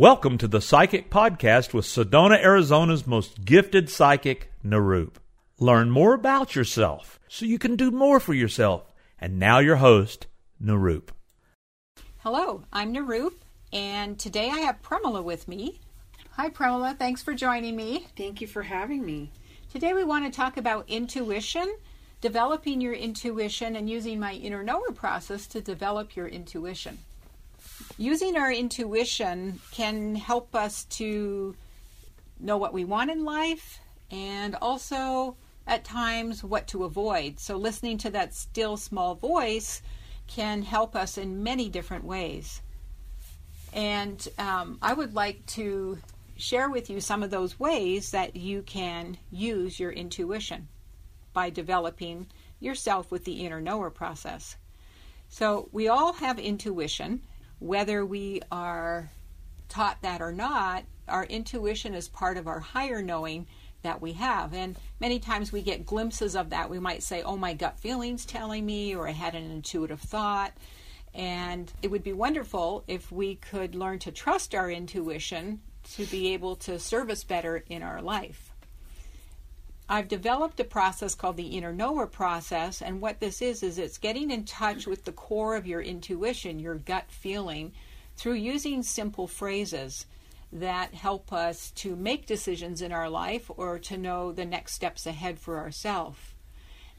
Welcome to the Psychic Podcast with Sedona, Arizona's most gifted psychic, Nirup. Learn more about yourself so you can do more for yourself. And now your host, Nirup. Hello, I'm Nirup, and today I have Premila with me. Hi, Premila. Thanks for joining me. Thank you for having me. Today we want to talk about intuition, developing your intuition, and using my inner knower process to develop your intuition using our intuition can help us to know what we want in life and also at times what to avoid. So, listening to that still small voice can help us in many different ways. And um, I would like to share with you some of those ways that you can use your intuition by developing yourself with the inner knower process. So, we all have intuition, whether we are taught that or not, our intuition is part of our higher knowing that we have. And many times we get glimpses of that. We might say, oh, my gut feeling's telling me, or I had an intuitive thought. And it would be wonderful if we could learn to trust our intuition to be able to serve us better in our life. I've developed a process called the inner knower process, and what this is is it's getting in touch with the core of your intuition, your gut feeling, through using simple phrases that help us to make decisions in our life or to know the next steps ahead for ourselves.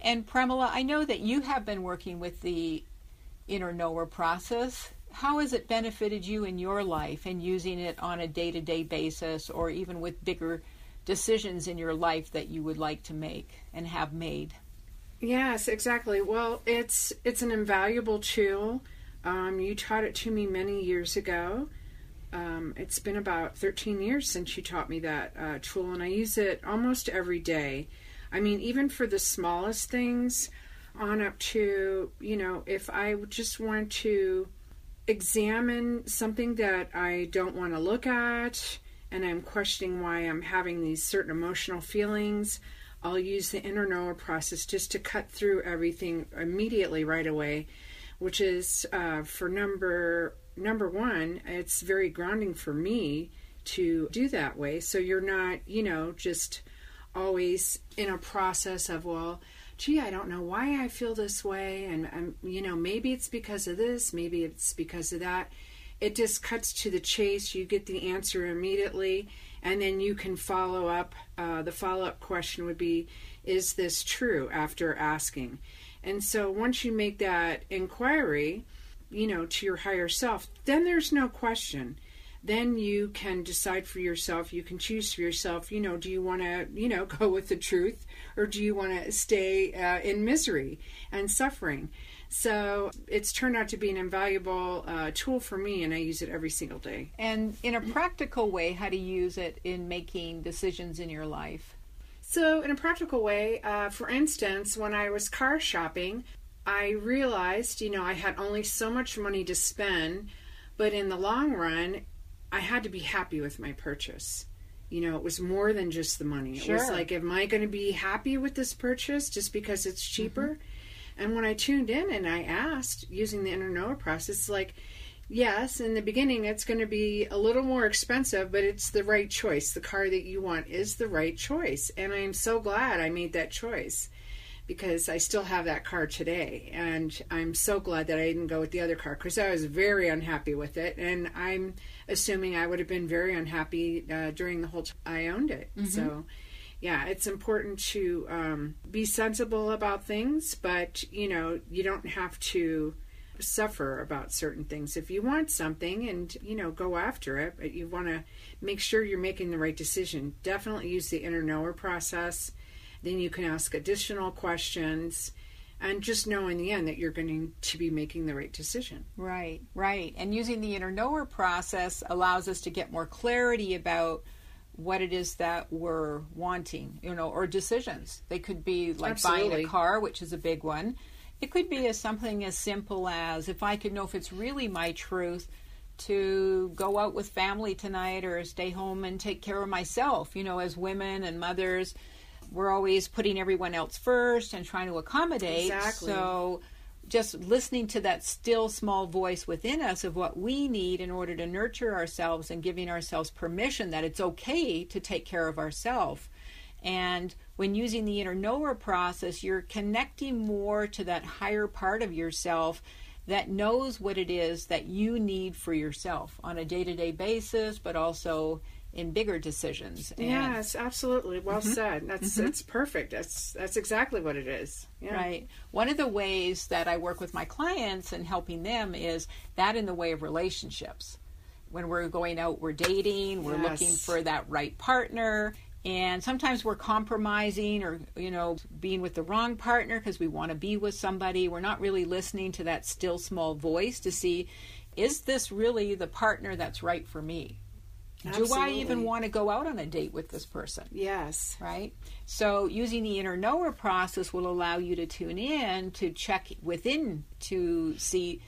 And Premila, I know that you have been working with the inner knower process. How has it benefited you in your life and using it on a day to day basis or even with bigger decisions in your life that you would like to make and have made. Yes, exactly. Well, it's it's an invaluable tool. Um, you taught it to me many years ago. Um, it's been about 13 years since you taught me that uh, tool, and I use it almost every day. I mean, even for the smallest things, on up to, you know, if I just want to examine something that I don't want to look at, and I'm questioning why I'm having these certain emotional feelings, I'll use the inner knower process just to cut through everything immediately right away, which is uh, for number number one, it's very grounding for me to do that way. So you're not, you know, just always in a process of well gee i don't know why i feel this way and i'm you know maybe it's because of this maybe it's because of that it just cuts to the chase. You get the answer immediately, and then you can follow up. Uh, the follow up question would be, Is this true after asking? And so once you make that inquiry, you know, to your higher self, then there's no question. Then you can decide for yourself, you can choose for yourself, you know, do you want to, you know, go with the truth or do you want to stay uh, in misery and suffering? So it's turned out to be an invaluable uh, tool for me, and I use it every single day. And in a practical way, how do you use it in making decisions in your life? So, in a practical way, uh, for instance, when I was car shopping, I realized, you know, I had only so much money to spend, but in the long run, I had to be happy with my purchase. You know, it was more than just the money. Sure. It was like, am I going to be happy with this purchase just because it's cheaper? Mm-hmm and when I tuned in and I asked using the inner knower process, like, yes, in the beginning it's going to be a little more expensive, but it's the right choice. The car that you want is the right choice. And I am so glad I made that choice because I still have that car today. And I'm so glad that I didn't go with the other car because I was very unhappy with it. And I'm assuming I would have been very unhappy uh, during the whole time I owned it. Mm-hmm. So yeah, it's important to um, be sensible about things, but you know, you don't have to suffer about certain things. If you want something and you know, go after it, but you want to make sure you're making the right decision, definitely use the inner knower process. Then you can ask additional questions and just know in the end that you're going to be making the right decision. Right, right. And using the inner knower process allows us to get more clarity about what it is that we're wanting, you know, or decisions. They could be like Absolutely. buying a car, which is a big one. It could be as something as simple as if I could know if it's really my truth to go out with family tonight or stay home and take care of myself. You know, as women and mothers, we're always putting everyone else first and trying to accommodate. Exactly. So just listening to that still small voice within us of what we need in order to nurture ourselves and giving ourselves permission that it's okay to take care of ourselves. And when using the inner knower process, you're connecting more to that higher part of yourself that knows what it is that you need for yourself on a day to day basis, but also in bigger decisions. And yes, absolutely. Well mm-hmm. said. That's mm-hmm. that's perfect. That's that's exactly what it is. Yeah. Right. One of the ways that I work with my clients and helping them is that in the way of relationships. When we're going out, we're dating, we're yes. looking for that right partner, and sometimes we're compromising or you know being with the wrong partner because we want to be with somebody we're not really listening to that still small voice to see is this really the partner that's right for me Absolutely. do i even want to go out on a date with this person yes right so using the inner knower process will allow you to tune in to check within to see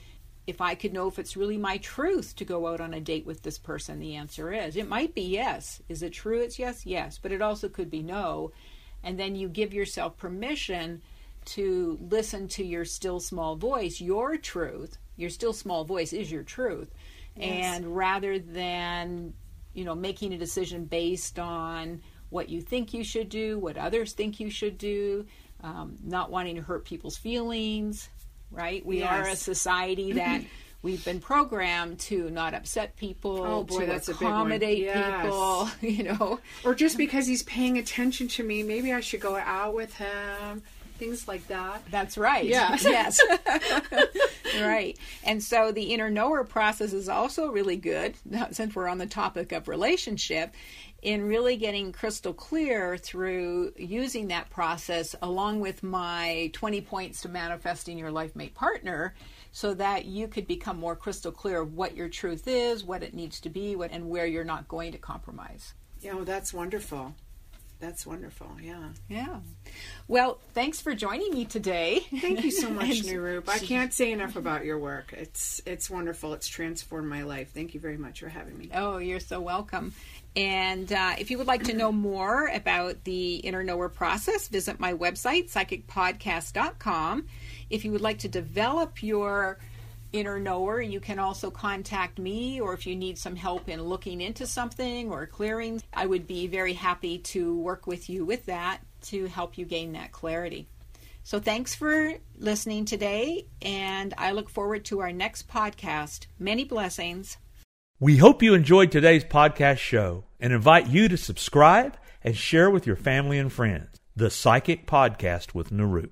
if I could know if it's really my truth to go out on a date with this person, the answer is it might be yes. Is it true it's yes? Yes. But it also could be no. And then you give yourself permission to listen to your still small voice, your truth. Your still small voice is your truth. Yes. And rather than, you know, making a decision based on what you think you should do, what others think you should do, um, not wanting to hurt people's feelings, right? We yes. are a society that we've been programmed to not upset people, oh, boy, to accommodate yes. people, you know. Or just because he's paying attention to me, maybe I should go out with him. Things like that. That's right. Yeah. yes. right. And so the inner knower process is also really good, since we're on the topic of relationship, in really getting crystal clear through using that process along with my 20 points to manifesting your life mate partner so that you could become more crystal clear of what your truth is, what it needs to be, what, and where you're not going to compromise. Yeah, well, that's wonderful. That's wonderful. Yeah. Yeah. Well, thanks for joining me today. Thank you so much, Nirup. I can't say enough about your work. It's it's wonderful. It's transformed my life. Thank you very much for having me. Oh, you're so welcome. And uh, if you would like to know more about the inner knower process, visit my website, psychicpodcast.com. If you would like to develop your inner knower, you can also contact me, or if you need some help in looking into something or clearing, I would be very happy to work with you with that to help you gain that clarity. So, thanks for listening today, and I look forward to our next podcast. Many blessings. We hope you enjoyed today's podcast show and invite you to subscribe and share with your family and friends. The Psychic Podcast with Nirup.